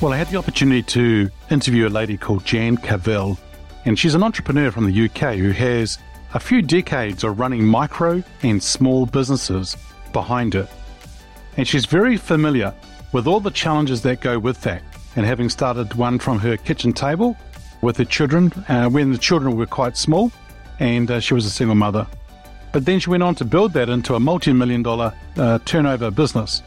Well, I had the opportunity to interview a lady called Jan Cavelle, and she's an entrepreneur from the UK who has a few decades of running micro and small businesses behind her. And she's very familiar with all the challenges that go with that, and having started one from her kitchen table with her children uh, when the children were quite small, and uh, she was a single mother. But then she went on to build that into a multi million dollar uh, turnover business.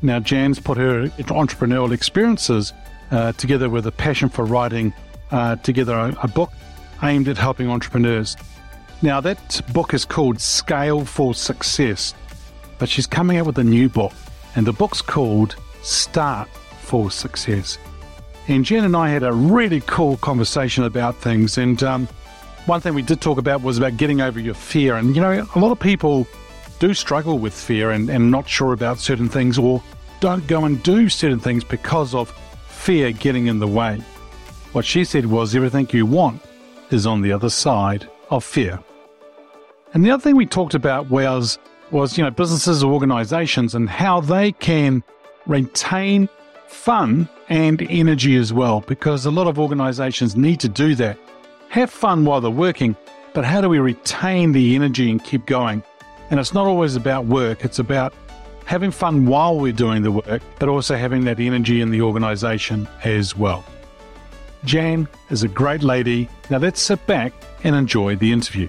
Now, Jan's put her entrepreneurial experiences uh, together with a passion for writing uh, together a, a book aimed at helping entrepreneurs. Now, that book is called Scale for Success, but she's coming out with a new book, and the book's called Start for Success. And Jan and I had a really cool conversation about things, and um, one thing we did talk about was about getting over your fear. And, you know, a lot of people do struggle with fear and, and not sure about certain things or don't go and do certain things because of fear getting in the way. What she said was everything you want is on the other side of fear. And the other thing we talked about was was you know businesses or organizations and how they can retain fun and energy as well because a lot of organizations need to do that. Have fun while they're working, but how do we retain the energy and keep going? And it's not always about work, it's about having fun while we're doing the work, but also having that energy in the organization as well. Jan is a great lady. Now let's sit back and enjoy the interview.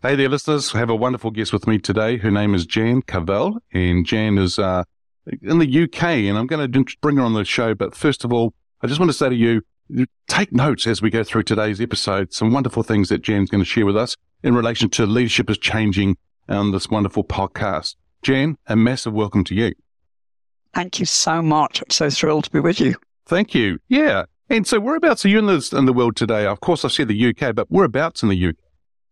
Hey there, listeners. I have a wonderful guest with me today. Her name is Jan Cavelle, and Jan is uh, in the UK, and I'm going to bring her on the show. But first of all, I just want to say to you, take notes as we go through today's episode. Some wonderful things that Jan's going to share with us in relation to leadership is changing on this wonderful podcast. Jan, a massive welcome to you. Thank you so much. I'm so thrilled to be with you. Thank you. Yeah. And so, whereabouts are you in, this, in the world today? Of course, I said the UK, but whereabouts in the UK?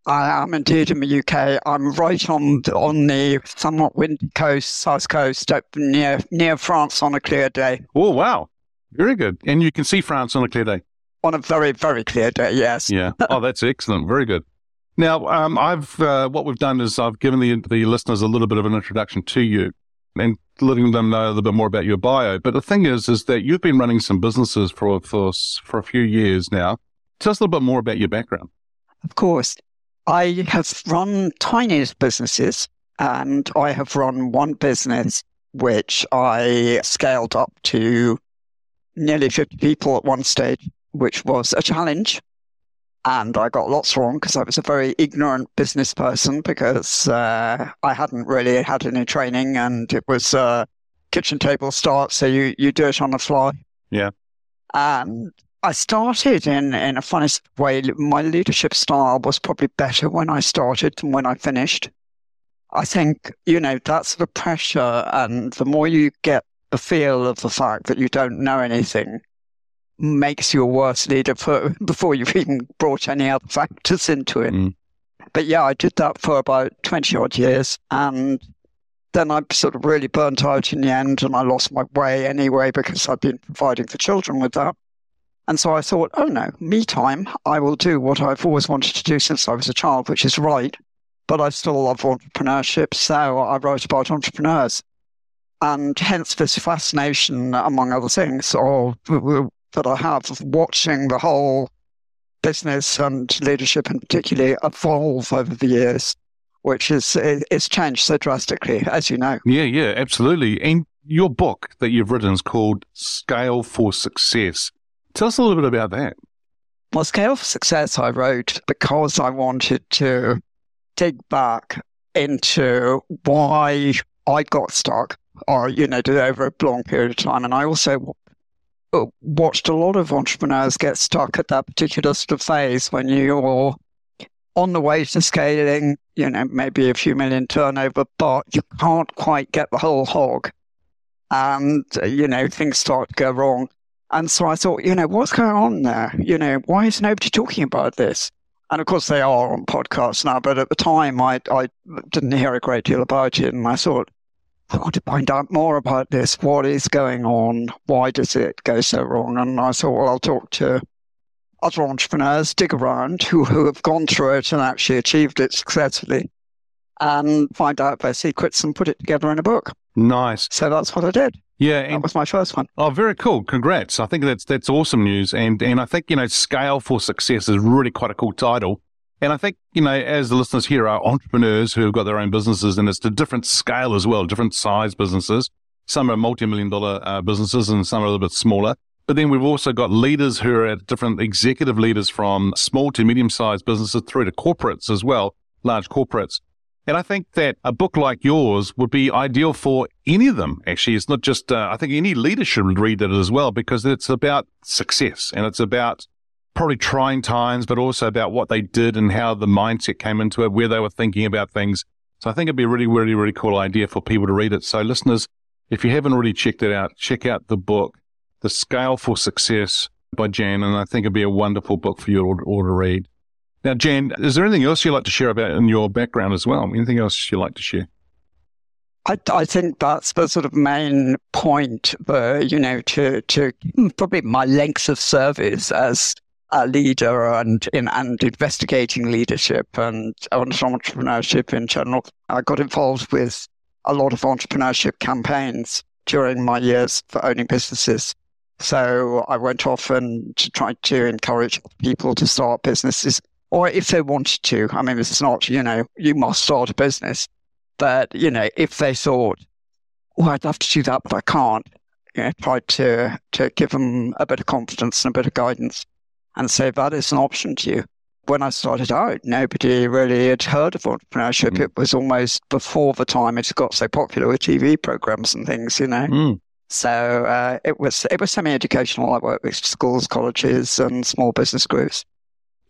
I am indeed in the UK. I'm right on on the somewhat windy coast, south coast, near near France on a clear day. Oh wow, very good. And you can see France on a clear day. On a very very clear day, yes. Yeah. Oh, that's excellent. Very good. Now, um, I've uh, what we've done is I've given the the listeners a little bit of an introduction to you, and letting them know a little bit more about your bio. But the thing is, is that you've been running some businesses for for for a few years now. Tell us a little bit more about your background. Of course. I have run tiny businesses and I have run one business which I scaled up to nearly 50 people at one stage, which was a challenge. And I got lots wrong because I was a very ignorant business person because uh, I hadn't really had any training and it was a kitchen table start. So you, you do it on the fly. Yeah. And I started in, in a funny way. My leadership style was probably better when I started than when I finished. I think, you know, that's the pressure. And the more you get the feel of the fact that you don't know anything, makes you a worse leader for, before you've even brought any other factors into it. Mm. But yeah, I did that for about 20 odd years. And then I sort of really burnt out in the end and I lost my way anyway because I'd been providing for children with that. And so I thought, oh no, me time. I will do what I've always wanted to do since I was a child, which is write. But I still love entrepreneurship, so I wrote about entrepreneurs. And hence this fascination, among other things, of, that I have of watching the whole business and leadership in particular evolve over the years, which is it's changed so drastically, as you know. Yeah, yeah, absolutely. And your book that you've written is called Scale for Success. Tell us a little bit about that. Well, Scale for Success, I wrote because I wanted to dig back into why I got stuck or, you know, over a long period of time. And I also uh, watched a lot of entrepreneurs get stuck at that particular sort of phase when you're on the way to scaling, you know, maybe a few million turnover, but you can't quite get the whole hog and, uh, you know, things start to go wrong. And so I thought, you know, what's going on there? You know, why is nobody talking about this? And of course, they are on podcasts now, but at the time, I, I didn't hear a great deal about it. And I thought, I want to find out more about this. What is going on? Why does it go so wrong? And I thought, well, I'll talk to other entrepreneurs, dig around who, who have gone through it and actually achieved it successfully and find out their secrets and put it together in a book. Nice. So that's what I did. Yeah, and, that was my first one. Oh, very cool! Congrats! I think that's that's awesome news, and and I think you know, scale for success is really quite a cool title. And I think you know, as the listeners here are entrepreneurs who have got their own businesses, and it's a different scale as well, different size businesses. Some are multi-million dollar uh, businesses, and some are a little bit smaller. But then we've also got leaders who are at different executive leaders from small to medium-sized businesses through to corporates as well, large corporates. And I think that a book like yours would be ideal for any of them. Actually, it's not just, uh, I think any leader should read it as well because it's about success and it's about probably trying times, but also about what they did and how the mindset came into it, where they were thinking about things. So I think it'd be a really, really, really cool idea for people to read it. So listeners, if you haven't already checked it out, check out the book, The Scale for Success by Jan. And I think it'd be a wonderful book for you all, all to read. Now, Jan, is there anything else you'd like to share about in your background as well? Anything else you'd like to share? I, I think that's the sort of main point, where, you know, to, to probably my length of service as a leader and in and investigating leadership and entrepreneurship in general. I got involved with a lot of entrepreneurship campaigns during my years for owning businesses. So I went off and tried to encourage people to start businesses or if they wanted to. I mean, it's not, you know, you must start a business, but, you know, if they thought, oh, I'd love to do that, but I can't, you know, try to, to give them a bit of confidence and a bit of guidance and say that is an option to you. When I started out, nobody really had heard of entrepreneurship. Mm. It was almost before the time it got so popular with TV programs and things, you know. Mm. So uh, it was it was semi-educational. I worked with schools, colleges, and small business groups.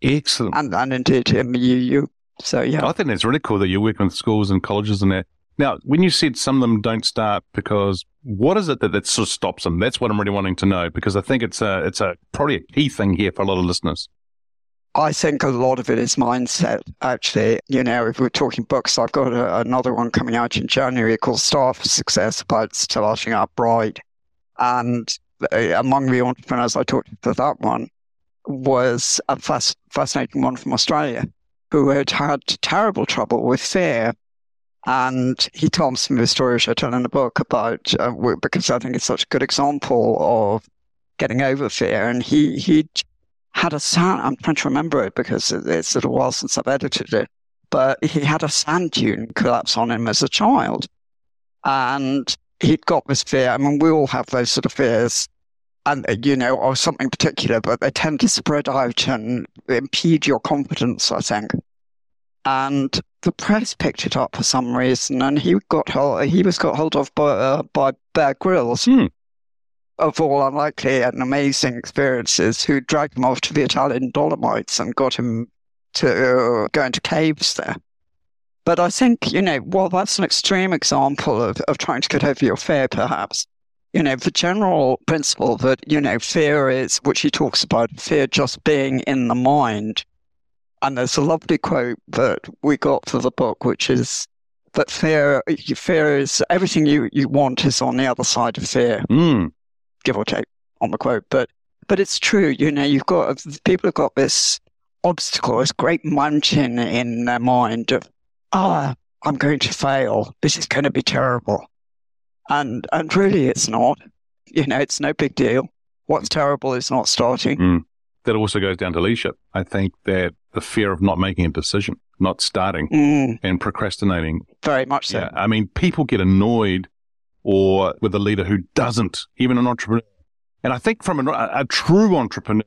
Excellent. And, and indeed you, you. So, yeah. I think that's really cool that you're working with schools and colleges and that. Now, when you said some of them don't start because what is it that, that sort of stops them? That's what I'm really wanting to know because I think it's a, it's a probably a key thing here for a lot of listeners. I think a lot of it is mindset, actually. You know, if we're talking books, I've got a, another one coming out in January called Start for Success about starting up right. And uh, among the entrepreneurs I talked to for that one, was a fascinating one from Australia who had had terrible trouble with fear. And he told me some of the stories I tell in the book about, uh, because I think it's such a good example of getting over fear. And he, he had a sand, I'm trying to remember it because it's a little while since I've edited it, but he had a sand dune collapse on him as a child. And he'd got this fear. I mean, we all have those sort of fears and you know, or something particular, but they tend to spread out and impede your confidence, I think. And the press picked it up for some reason, and he got hold, he was got hold of by, uh, by Bear Grylls, hmm. of all unlikely and amazing experiences, who dragged him off to the Italian Dolomites and got him to uh, go into caves there. But I think, you know, well, that's an extreme example of, of trying to get over your fear, perhaps you know, the general principle that, you know, fear is, which he talks about, fear just being in the mind. And there's a lovely quote that we got for the book, which is that fear, fear is everything you, you want is on the other side of fear, mm. give or take on the quote. But, but it's true, you know, you've got, people have got this obstacle, this great mountain in their mind of, ah, oh, I'm going to fail. This is going to be terrible. And and really, it's not. You know, it's no big deal. What's terrible is not starting. Mm. That also goes down to leadership. I think that the fear of not making a decision, not starting, mm. and procrastinating. Very much so. Yeah, I mean, people get annoyed or with a leader who doesn't, even an entrepreneur. And I think from a, a true entrepreneur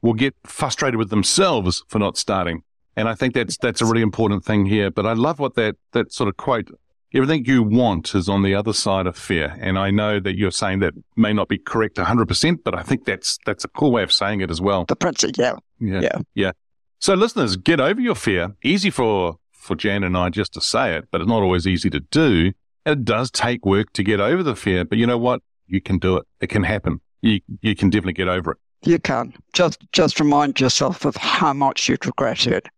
will get frustrated with themselves for not starting. And I think that's that's a really important thing here. But I love what that that sort of quote everything you want is on the other side of fear. And I know that you're saying that may not be correct 100%, but I think that's that's a cool way of saying it as well. The principle, yeah. Yeah. Yeah. yeah. So listeners, get over your fear. Easy for, for Jan and I just to say it, but it's not always easy to do. it does take work to get over the fear, but you know what? You can do it. It can happen. You you can definitely get over it. You can. Just just remind yourself of how much you'd regret it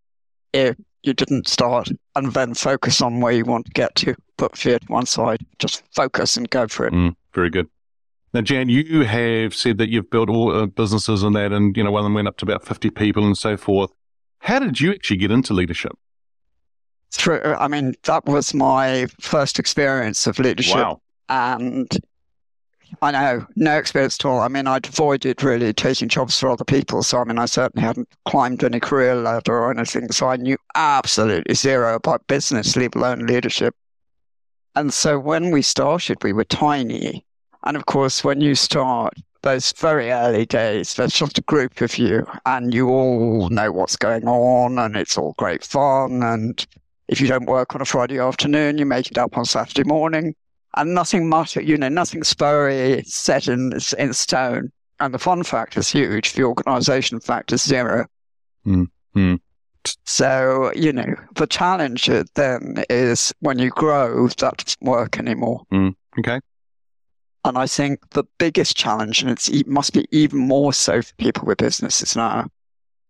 if you didn't start and then focus on where you want to get to. Put fear to one side. Just focus and go for it. Mm, very good. Now, Jan, you have said that you've built all uh, businesses and that, and you know one of them went up to about fifty people and so forth. How did you actually get into leadership? Through, I mean, that was my first experience of leadership, Wow. and I know no experience at all. I mean, I'd avoided really taking jobs for other people, so I mean, I certainly hadn't climbed any career ladder or anything, so I knew absolutely zero about business, leave alone leadership. And so when we started, we were tiny, and of course, when you start those very early days, there's just a group of you, and you all know what's going on, and it's all great fun. And if you don't work on a Friday afternoon, you make it up on Saturday morning, and nothing much, you know, nothing's very set in in stone. And the fun factor is huge. The organisation factor is zero. Mm, mm. So you know, the challenge then is when you grow, that doesn't work anymore. Okay. And I think the biggest challenge, and it's, it must be even more so for people with businesses now,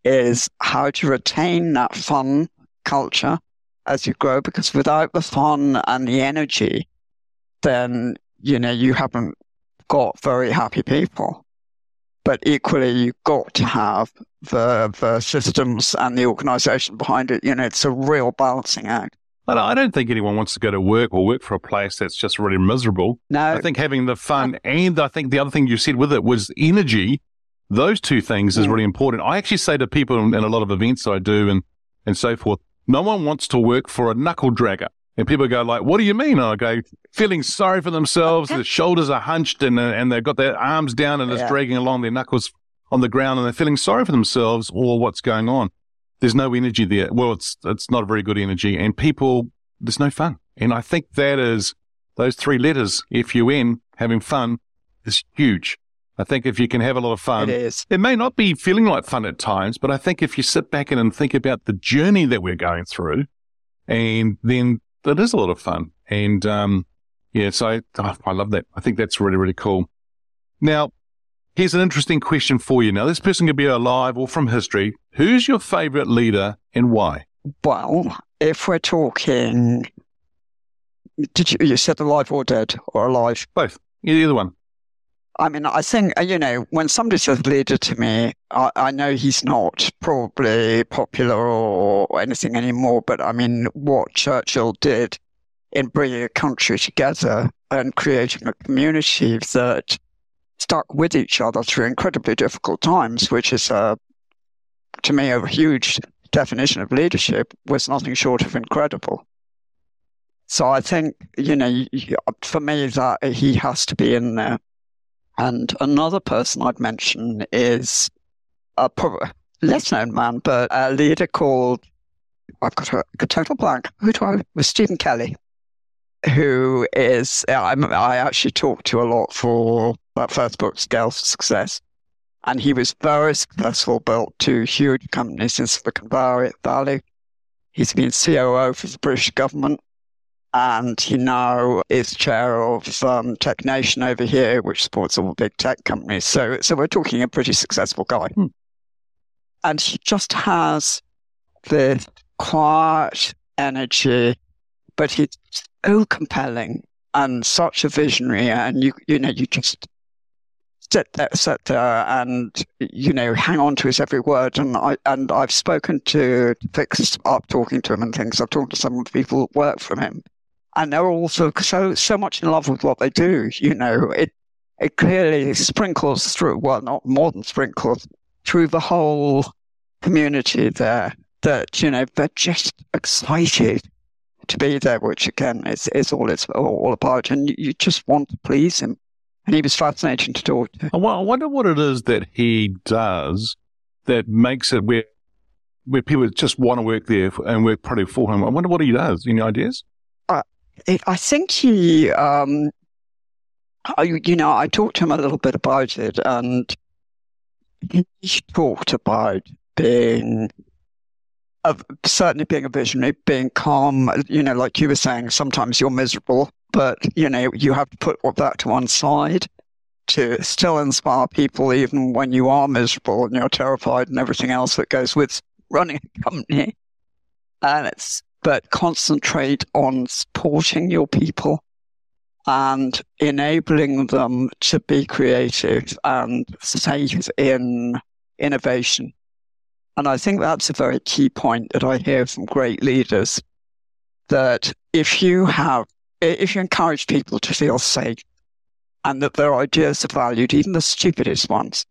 is how to retain that fun culture as you grow. Because without the fun and the energy, then, you know, you haven't got very happy people. But equally, you've got to have the, the systems and the organization behind it. You know, it's a real balancing act. But I don't think anyone wants to go to work or work for a place that's just really miserable. No, I think having the fun and I think the other thing you said with it was energy. Those two things is really important. I actually say to people in, a lot of events I do and, and so forth, no one wants to work for a knuckle dragger. And people go like, what do you mean? And I go, feeling sorry for themselves. their shoulders are hunched and, uh, and they've got their arms down and it's Yeah. dragging along their knuckles on the ground and they're feeling sorry for themselves or what's going on. There's no energy there. Well, it's, it's not a very good energy and people, there's no fun. And I think that is those three letters, F-U-N, having fun is huge. I think if you can have a lot of fun, it is. it may not be feeling like fun at times, but I think if you sit back and think about the journey that we're going through, and then it is a lot of fun. And um, yeah, so I, oh, I love that. I think that's really, really cool. Now, here's an interesting question for you. Now, this person could be alive or from history. Who's your favorite leader and why? Well, if we're talking, did you you said alive or dead or alive? Both. Either one. I mean, I think uh, you know when somebody says leader to me, I, I know he's not probably popular or, or anything anymore. But I mean, what Churchill did in bringing a country together and creating a community that stuck with each other through incredibly difficult times, which is uh, to me a huge definition of leadership, was nothing short of incredible. So I think you know, for me, that he has to be in there. And another person I'd mention is a less known man, but a leader called, I've got a, a total blank. Who do I, was Stephen Kelly, who is, I'm, I actually talked to a lot for that first book, Scale Success. And he was very successful, built two huge companies in Silicon Valley. Valley. He's been COO for the British government and he now is chair of um, Tech Nation over here, which supports all big tech companies. So, so we're talking a pretty successful guy, Hmm. and he just has this quiet energy, but he's so compelling and such a visionary, and you you know you just sit there, sit there, and you know hang on to his every word. And I and I've spoken to fix up talking to him and things. I've talked to some of the people that work from him and they're also so so much in love with what they do. You know, it it clearly sprinkles through. Well, not more than sprinkles through the whole community there. That you know they're just excited to be there, which again is is all it's all about, and you, just want to please him. And he was fascinating to talk to. I I wonder what it is that he does that makes it where where people just want to work there and work probably for him. I wonder what he does. Any ideas? it, I think he, um, I, you know, I talked to him a little bit about it, and he talked about being, of certainly being a visionary, being calm. You know, like you were saying, sometimes you're miserable, but you know, you have to put that to one side to still inspire people, even when you are miserable and you're terrified and everything else that goes with running a company. And it's, but concentrate on supporting your people and enabling them to be creative and safe in innovation. And I think that's a very key point that I hear from great leaders that if you have, if you encourage people to feel safe and that their ideas are valued, even the stupidest ones,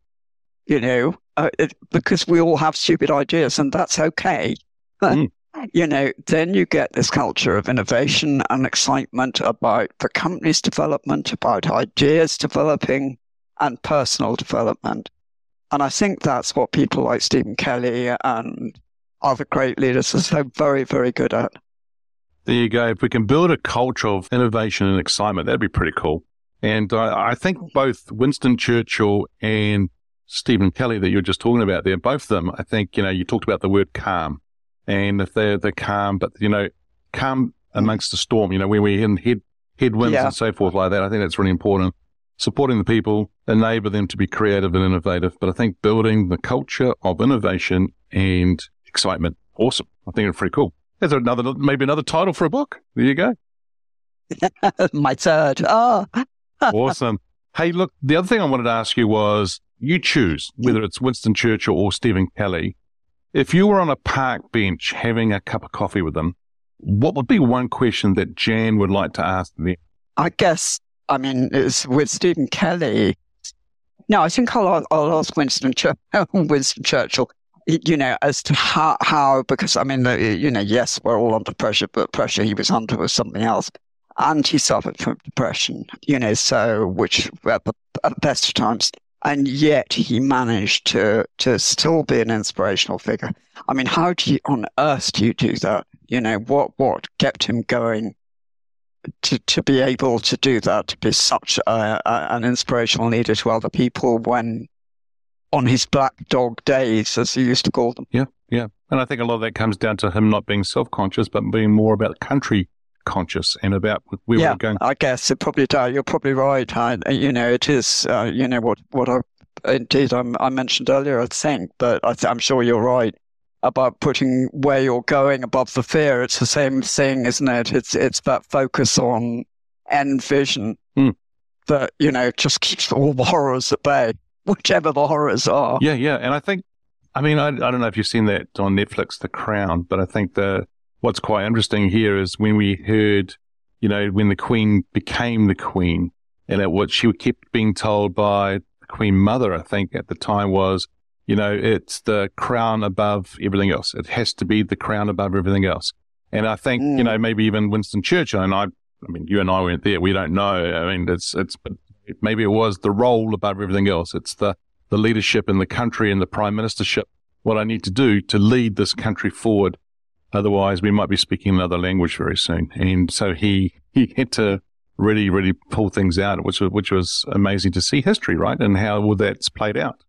you know, uh, it, because we all have stupid ideas and that's okay. Mm. You know, then you get this culture of innovation and excitement about the company's development, about ideas developing and personal development. And I think that's what people like Stephen Kelly and other great leaders are so very, very good at. There you go. If we can build a culture of innovation and excitement, that'd be pretty cool. And I, I think both Winston Churchill and Stephen Kelly that you're just talking about there, both of them, I think, you know, you talked about the word calm. And if they're, they're calm, but, you know, calm amongst the storm, you know, when we're in head, headwinds yeah. and so forth like that, I think that's really important. Supporting the people, enable them to be creative and innovative. But I think building the culture of innovation and excitement, awesome. I think it's pretty cool. There's another, maybe another title for a book. There you go. My third. Oh, awesome. Hey, look, the other thing I wanted to ask you was you choose whether it's Winston Churchill or Stephen Kelly. If you were on a park bench having a cup of coffee with them, what would be one question that Jan would like to ask them? I guess, I mean, with Stephen Kelly. No, I think I'll, I'll ask Winston, Ch- Winston Churchill, you know, as to how, how, because I mean, you know, yes, we're all under pressure, but pressure he was under was something else and he suffered from depression, you know, so which at the, best of times, and yet he managed to to still be an inspirational figure. I mean, how do you on earth do you do that? You know, what what kept him going to to be able to do that, to be such a, a, an inspirational leader to other people when on his black dog days, as he used to call them. Yeah, yeah. And I think a lot of that comes down to him not being self conscious, but being more about country conscious and about where yeah, we're going. I guess it probably does. You're probably right. I, you know, it is. Uh, you know what what I indeed I, I mentioned earlier. I think, but I am sure you're right about putting where you're going above the fear. It's the same thing, isn't it? It's it's that focus on end vision mm. that you know just keeps all the horrors at bay, whichever the horrors are. Yeah, yeah, and I think. I mean, I, I don't know if you've seen that on Netflix, The Crown, but I think the what's quite interesting here is when we heard, you know, when the Queen became the Queen, and at what she kept being told by the Queen Mother, I think at the time was, you know, it's the crown above everything else. It has to be the crown above everything else. And I think, mm. you know, maybe even Winston Churchill, and I, I mean, you and I weren't there. We don't know. I mean, it's, it's, maybe it was the role above everything else. It's the, the leadership in the country and the prime ministership. What I need to do to lead this country forward Otherwise, we might be speaking another language very soon. And so he, he had to really, really pull things out, which was, which was amazing to see history, right? And how that's played out.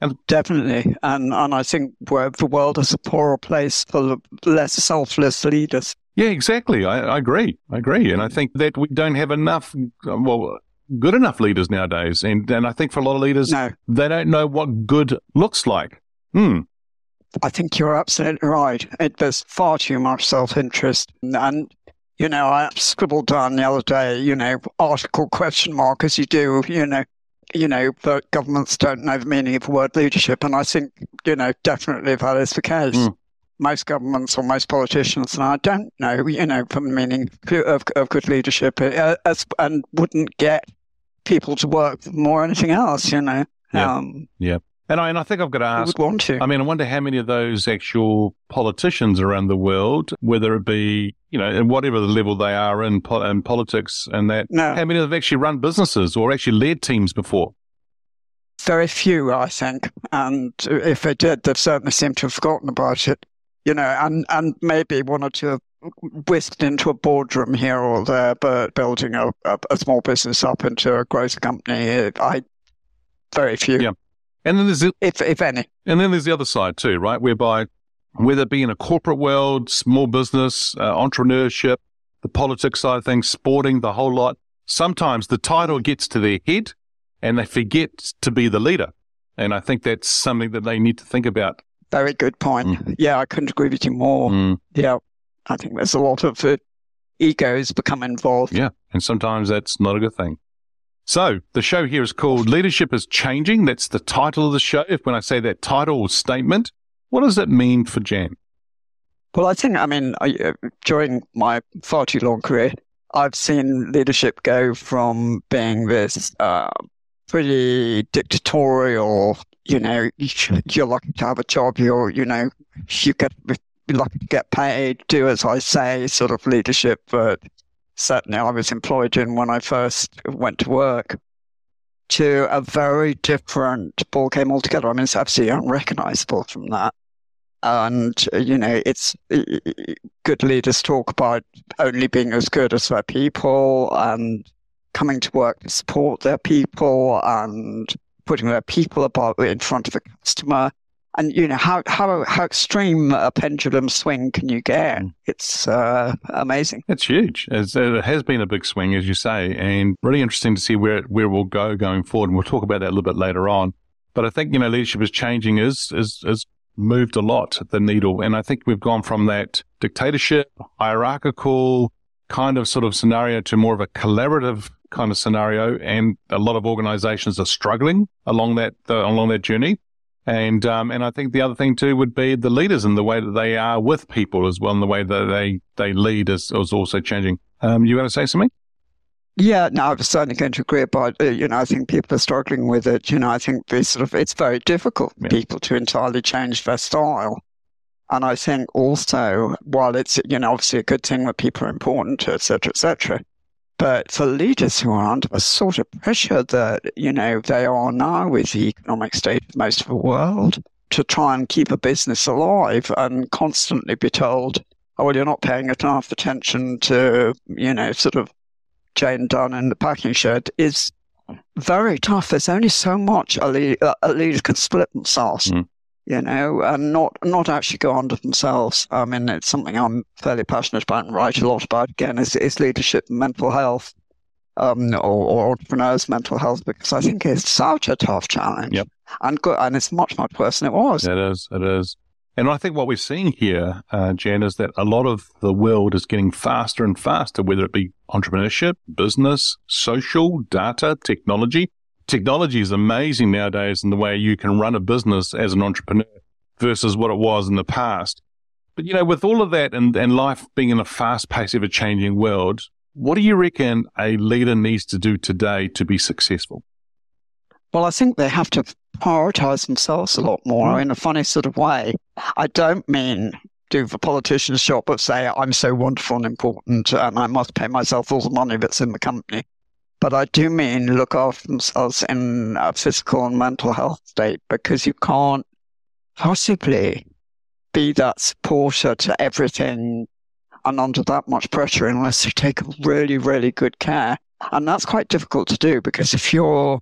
And Definitely. And, and I think the world is a poorer place for less selfless leaders. Yeah, exactly. I, I agree. I agree. And I think that we don't have enough, well, good enough leaders nowadays. And, and I think for a lot of leaders, no. they don't know what good looks like. Hmm. I think you're absolutely right. It, there's far too much self interest. And, you know, I scribbled down the other day, you know, article question mark as you do, you know, you know, that governments don't know the meaning of the word leadership. And I think, you know, definitely that is the case. Mm. Most governments or most politicians and I don't know, you know, from the meaning of, of good leadership uh, as, and wouldn't get people to work more anything else, you know. Yeah. Um, yeah. And I, and I think I've got to ask. want to. I mean, I wonder how many of those actual politicians around the world, whether it be, you know, at whatever the level they are in, in politics and that, no. how many have actually run businesses or actually led teams before? Very few, I think. And if they did, they certainly seem to have forgotten about it. You know, and, and maybe one or two have whisked into a boardroom here or there, but building a, a, a small business up into a growth company, I very few. Yeah. And then there's the, if if any. And then there's the other side too, right? Whereby whether it be in a corporate world, small business, uh, entrepreneurship, the politics side of things, sporting, the whole lot. Sometimes the title gets to their head and they forget to be the leader. And I think that's something that they need to think about. Very good point. Mm. Yeah, I couldn't agree with you more. Mm. Yeah, I think there's a lot of uh, egos become involved. Yeah, and sometimes that's not a good thing. So the show here is called Leadership is Changing. That's the title of the show. If when I say that title or statement, what does that mean for Jan? Well, I think, I mean, I, uh, during my far too long career, I've seen leadership go from being this uh, pretty dictatorial, you know, you're lucky to have a job, you're, you know, you get lucky to get paid, do as I say, sort of leadership, but certainly I was employed in when I first went to work, to a very different ballgame altogether. I mean, it's absolutely unrecognizable from that. And, uh, you know, it's good leaders talk about only being as good as their people and coming to work to support their people and putting their people above in front of a customer and you know how how how extreme a pendulum swing can you get? Mm. It's uh, amazing. It's huge. It's, it has been a big swing, as you say, and really interesting to see where where we'll go going forward. And we'll talk about that a little bit later on. But I think you know leadership is changing is is is moved a lot the needle, and I think we've gone from that dictatorship, hierarchical kind of sort of scenario to more of a collaborative kind of scenario, and a lot of organizations are struggling along that uh, along that journey. And um, and I think the other thing too would be the leaders and the way that they are with people as well, and the way that they they lead is, is also changing. Um, you want to say something? Yeah, no, I was certainly going to agree about. Uh, you know, I think people are struggling with it. You know, I think they sort of it's very difficult for yeah. people to entirely change their style. And I think also, while it's you know obviously a good thing that people are important, etc., etc., but for leaders who are under the sort of pressure that, you know, they are now with the economic state of most of the world to try and keep a business alive and constantly be told, oh, well, you're not paying enough attention to, you know, sort of Jane Dunn in the packing shed is very tough. There's only so much a, a leader can split themselves. Mm you know, and not not actually go under themselves. I mean, it's something I'm fairly passionate about and write a lot about. Again, is, is leadership and mental health, um, or, or entrepreneurs' mental health, because I think it's such a tough challenge. Yep. And good, and it's much much worse than it was. It is. It is. And I think what we're seeing here, uh, Jan, is that a lot of the world is getting faster and faster, whether it be entrepreneurship, business, social, data, technology technology is amazing nowadays in the way you can run a business as an entrepreneur versus what it was in the past. But, you know, with all of that and, and life being in a fast paced, ever changing world, what do you reckon a leader needs to do today to be successful? Well, I think they have to prioritize themselves a lot more mm. in a funny sort of way. I don't mean do the politician's job but say, I'm so wonderful and important and I must pay myself all the money that's in the company. But I do mean look after themselves in a physical and mental health state because you can't possibly be that supporter to everything and under that much pressure unless you take really, really good care. And that's quite difficult to do because if you're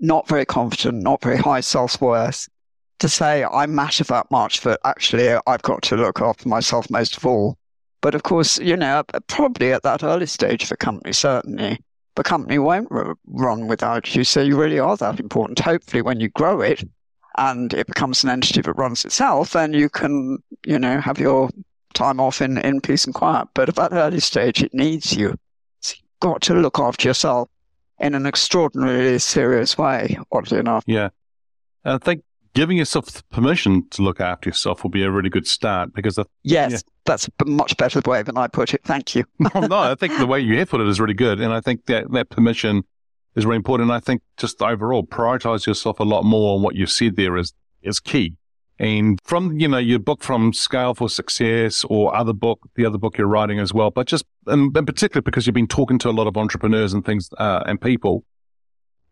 not very confident, not very high self worth, to say I matter that much that actually I've got to look after myself most of all. But of course, you know, probably at that early stage of the company, certainly, the company won't run without you. So you really are that important. Hopefully, when you grow it and it becomes an entity that runs itself, then you can, you know, have your time off in, in peace and quiet. But at that early stage, it needs you. So you've got to look after yourself in an extraordinarily serious way, oddly enough. Yeah. I think giving yourself permission to look after yourself will be a really good start because yes yeah. that's a much better way than i put it. Thank you. No, no i think the way you have put it is really good and i think that that permission is really important. And i think just overall prioritize yourself a lot more on what you said there is is key. And from you know your book from scale for success or other book the other book you're writing as well but just in, in particular because you've been talking to a lot of entrepreneurs and things uh, and people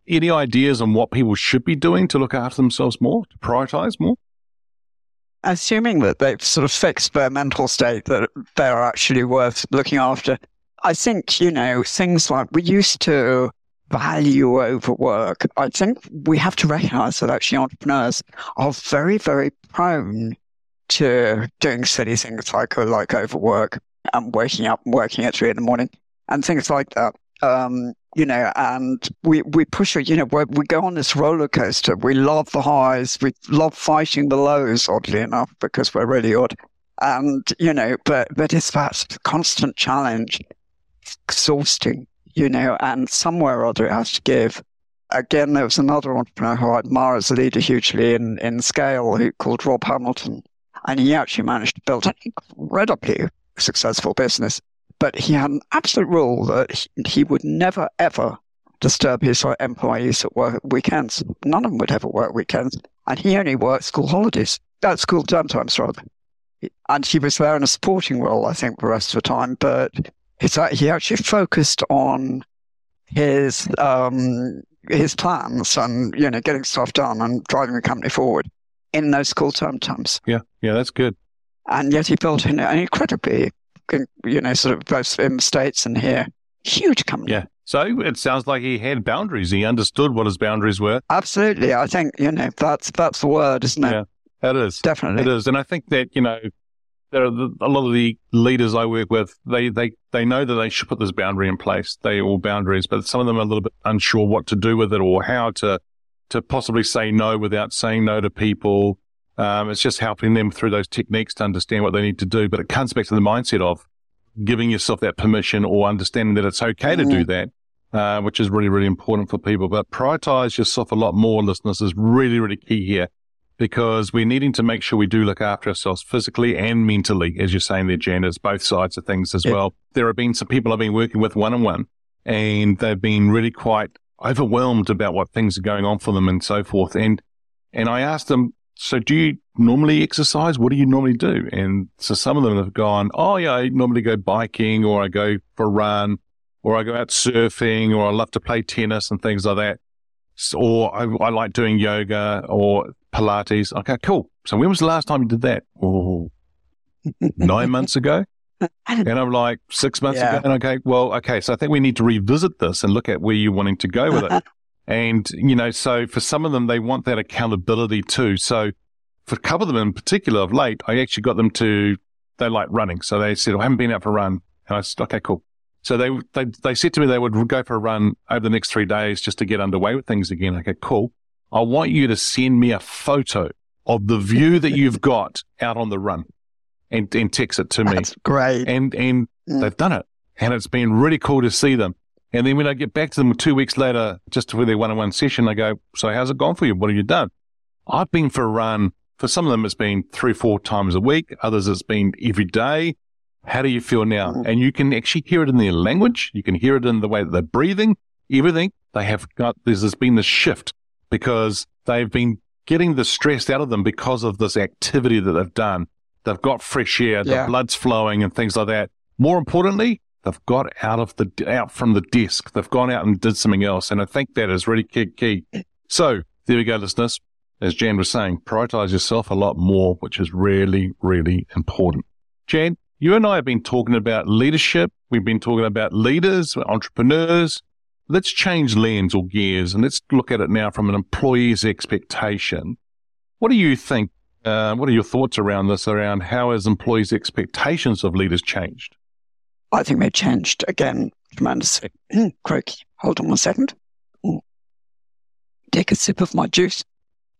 any ideas on what people should be doing to look after themselves more, to prioritize more? Assuming that they've sort of fixed their mental state, that they're actually worth looking after. I think, you know, things like we used to value over work. I think we have to recognize that actually entrepreneurs are very, very prone to doing silly things like, like overwork. and waking up and working at three in the morning and things like that. Um, you know, and we, we push it, you know, we go on this roller coaster. We love the highs. We love fighting the lows, oddly enough, because we're really odd. And, you know, but, but it's that constant challenge, exhausting, you know, and somewhere or other it has to give. Again, there was another entrepreneur who I admire as a leader hugely in, in scale who called Rob Hamilton. And he actually managed to build an incredibly successful business but he had an absolute rule that he would never, ever disturb his employees at work weekends. None of them would ever work weekends. And he only worked school holidays, uh, school term times, rather. And he was there in a supporting role, I think, the rest of the time. But he actually focused on his um, his plans and you know getting stuff done and driving the company forward in those school term times. Yeah, yeah, that's good. And yet he built an incredibly you know, sort of both in the States and here. Huge company. Yeah. So it sounds like he had boundaries. He understood what his boundaries were. Absolutely. I think, you know, that's that's the word, isn't it? Yeah, it is. Definitely. It is. And I think that, you know, there are a lot of the leaders I work with, they, they, they know that they should put this boundary in place. They all boundaries, but some of them are a little bit unsure what to do with it or how to, to possibly say no without saying no to people. Um, it's just helping them through those techniques to understand what they need to do. But it comes back to the mindset of giving yourself that permission or understanding that it's okay to do that, uh, which is really, really important for people. But prioritize yourself a lot more, listeners, is really, really key here because we're needing to make sure we do look after ourselves physically and mentally, as you're saying there, Jan. It's both sides of things as yeah. well. There have been some people I've been working with one on one, and they've been really quite overwhelmed about what things are going on for them and so forth. And and I asked them, so do you normally exercise? What do you normally do? And so some of them have gone, oh yeah, I normally go biking or I go for a run or I go out surfing or I love to play tennis and things like that. So, or I, I, like doing yoga or Pilates. Okay, cool. So when was the last time you did that? Oh, nine months ago. And I'm like six months yeah. ago. And okay, well, okay. So I think we need to revisit this and look at where you're wanting to go with it. And, you know, so for some of them, they want that accountability too. So for a couple of them in particular of late, I actually got them to, they like running. So they said, I haven't been out for a run. And I said, okay, cool. So they, they, they said to me they would go for a run over the next three days just to get underway with things again. Okay, cool. I want you to send me a photo of the view that you've got out on the run and, and text it to me. That's great. And, and mm. they've done it. And it's been really cool to see them. And then when I get back to them two weeks later, just for their one-on-one session, I go, so how's it gone for you? What have you done? I've been for a run. For some of them, it's been three, four times a week. Others, it's been every day. How do you feel now? Mm. And you can actually hear it in their language. You can hear it in the way that they're breathing, everything. They have got, there's, there's been this shift because they've been getting the stress out of them because of this activity that they've done. They've got fresh air, yeah. the blood's flowing and things like that. More importantly, They've got out of the out from the desk. They've gone out and did something else, and I think that is really key. So there we go, listeners. As Jan was saying, prioritize yourself a lot more, which is really, really important. Jan, you and I have been talking about leadership. We've been talking about leaders, entrepreneurs. Let's change lens or gears and let's look at it now from an employee's expectation. What do you think? Uh, what are your thoughts around this? Around how has employees' expectations of leaders changed? I think they changed again tremendously. Hmm, Croaky, hold on one second. Take a sip of my juice.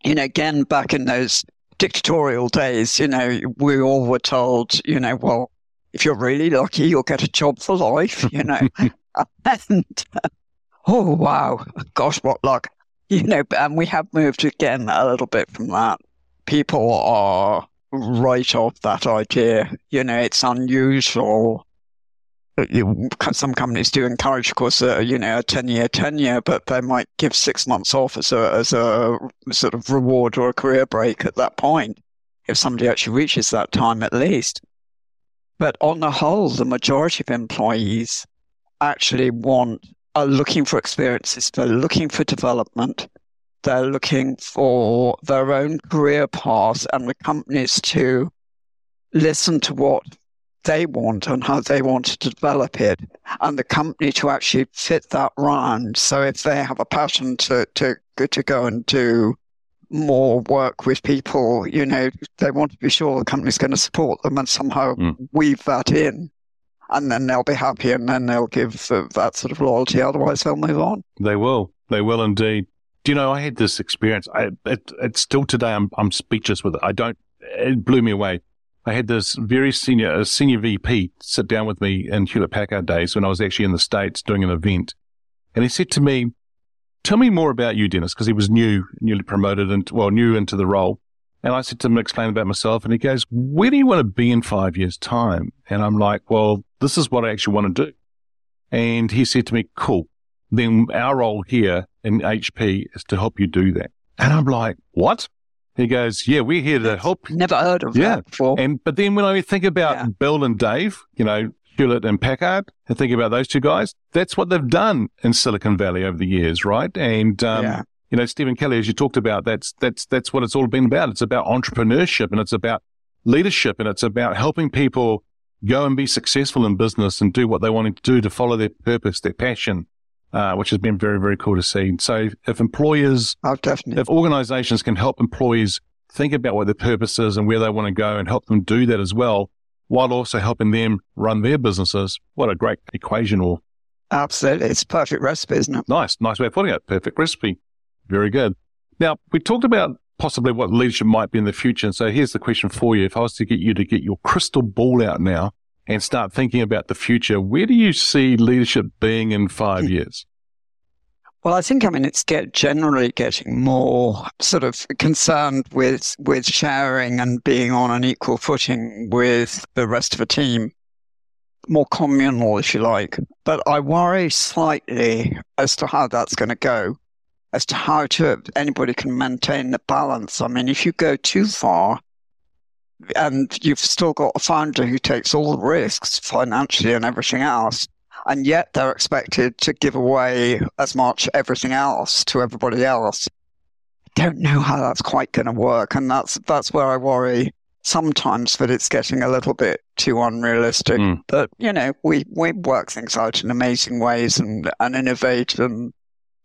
You know, again, back in those dictatorial days, you know, we all were told, you know, well, if you're really lucky, you'll get a job for life, you know. and, uh, oh, wow. Gosh, what luck. You know, and we have moved again a little bit from that. People are right off that idea. You know, it's unusual some companies do encourage, of course, you know, a 10 year tenure, but they might give six months off as a, as a sort of reward or a career break at that point, if somebody actually reaches that time at least. But on the whole, the majority of employees actually want, are looking for experiences, they're looking for development, they're looking for their own career path and the companies to listen to what they want and how they want to develop it and the company to actually fit that round. So if they have a passion to, to, to go and do more work with people, you know, they want to be sure the company's going to support them and somehow mm. weave that in. and then they'll be happy and then they'll give that sort of loyalty. Otherwise, they'll move on. They will. They will indeed. Do you know, I had this experience. I, it, it's still today, I'm, I'm speechless with it. I don't, it blew me away. I had this very senior, senior VP sit down with me in Hewlett Packard days when I was actually in the States doing an event. And he said to me, Tell me more about you, Dennis, because he was new, newly promoted, and well, new into the role. And I said to him, explain about myself. And he goes, Where do you want to be in five years' time? And I'm like, Well, this is what I actually want to do. And he said to me, Cool. Then our role here in HP is to help you do that. And I'm like, What? He goes, Yeah, we're here to help. Never heard of Yeah. that before. And but then when I think about Yeah. Bill and Dave, you know, Hewlett and Packard, and think about those two guys, that's what they've done in Silicon Valley over the years, right? And um, Yeah. you know, Stephen Kelly, as you talked about, that's that's that's what it's all been about. It's about entrepreneurship and it's about leadership and it's about helping people go and be successful in business and do what they want to do to follow their purpose, their passion, uh, which has been very, very cool to see. So if employers Oh, definitely. if organizations can help employees think about what their purpose is and where they want to go and help them do that as well, while also helping them run their businesses, what a great equation or Absolutely. It's a perfect recipe, isn't it? nice, nice way of putting it. Perfect recipe. Very good. Now, we talked about possibly what leadership might be in the future. And so here's the question for you. If I was to get you to get your crystal ball out now and start thinking about the future, where do you see leadership being in five hmm. years? Well, I think I mean it's get generally getting more sort of concerned with with sharing and being on an equal footing with the rest of a team, more communal, if you like. But I worry slightly as to how that's going to go, as to how to anybody can maintain the balance. I mean, if you go too far, and you've still got a founder who takes all the risks financially and everything else, and yet they're expected to give away as much everything else to everybody else. I don't know how that's quite going to work, and that's that's where I worry sometimes that it's getting a little bit too unrealistic. Mm. But you know, we we work things out in amazing ways and and innovate and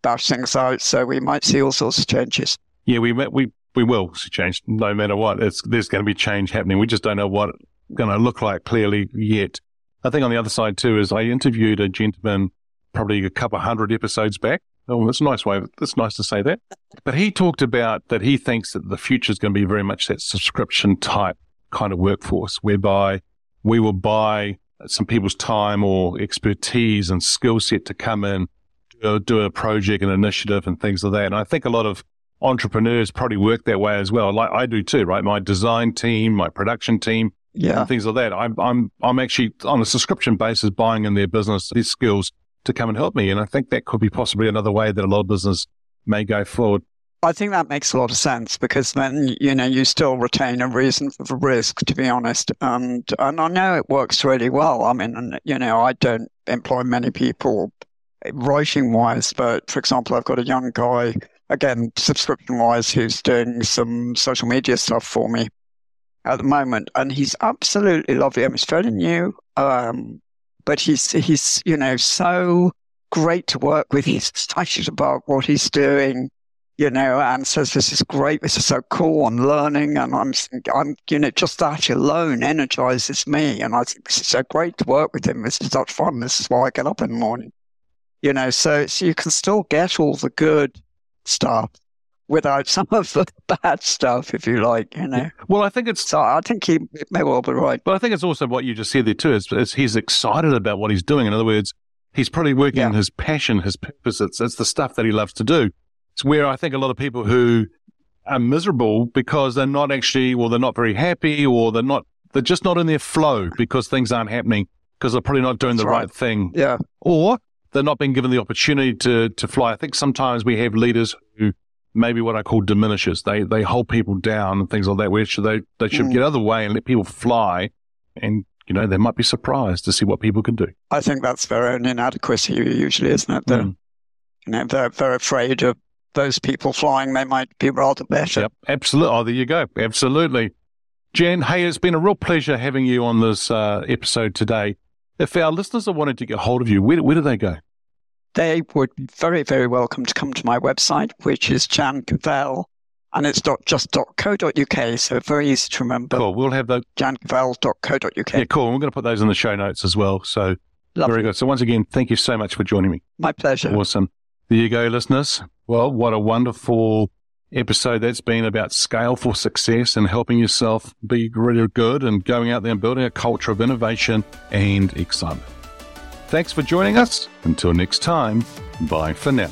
bash things out, so we might see all sorts of changes. Yeah, we we we will see change no matter what. It's there's going to be change happening. We just don't know what it's going to look like clearly yet. I think on the other side too is I interviewed a gentleman probably a couple hundred episodes back. Oh, that's a nice way. That's nice to say that. But he talked about that he thinks that the future is going to be very much that subscription type kind of workforce, whereby we will buy some people's time or expertise and skill set to come in, do, do a project, an initiative, and things like that. And I think a lot of entrepreneurs probably work that way as well. Like I do too, right? My design team, my production team, Yeah. and things like that. I'm I'm I'm actually on a subscription basis buying in their business these skills to come and help me. And I think that could be possibly another way that a lot of business may go forward. I think that makes a lot of sense because then you know you still retain a reason for the risk, to be honest. And and I know it works really well. I mean, and, you know, I don't employ many people writing wise, but for example, I've got a young guy again subscription wise who's doing some social media stuff for me at the moment, and he's absolutely lovely. I mean, he's fairly new, um, but he's he's you know so great to work with. He's excited about what he's doing you know, and says this is great, this is so cool, I'm learning, and I'm, I'm, you know, just that alone energizes me, and I think this is so great to work with him. This is such fun. This is why I get up in the morning, you know. So, so you can still get all the good stuff without some of the bad stuff, if you like, you know. Well, I think it's So I think he may well be right. But I think it's also what you just said there too. Is, is he's excited about what he's doing. In other words, he's probably working Yeah. in his passion, his purpose. It's, it's the stuff that he loves to do. It's where I think a lot of people who are miserable because they're not actually, or they're not very happy, or they're not, they're just not in their flow because things aren't happening because they're probably not doing That's the right. right thing, Yeah, or they're not being given the opportunity to to fly. I think sometimes we have leaders who maybe what I call diminishes. They they hold people down and things like that. Where should they they should Mm. get out of the way and let people fly, and you know they might be surprised to see what people can do. I think that's their own inadequacy, usually, isn't it? They're, Mm. you know, they're, they're afraid of those people flying. They might be rather better. Yep, absolutely. Oh, there you go. Absolutely. Jan, hey, it's been a real pleasure having you on this uh, episode today. If our listeners are wanting to get hold of you, where, where do they go? they would be very, very welcome to come to my website, which is Jan Cavelle, And it's not just .co.uk, so very easy to remember. Cool. We'll have the jancavelle.co.uk. Yeah, cool. We're going to put those in the show notes as well. So Lovely. very good. So once again, thank you so much for joining me. My pleasure. Awesome. There you go, listeners. Well, what a wonderful episode that's been about scale for success and helping yourself be really good and going out there and building a culture of innovation and excitement. Thanks for joining us. Until next time, bye for now.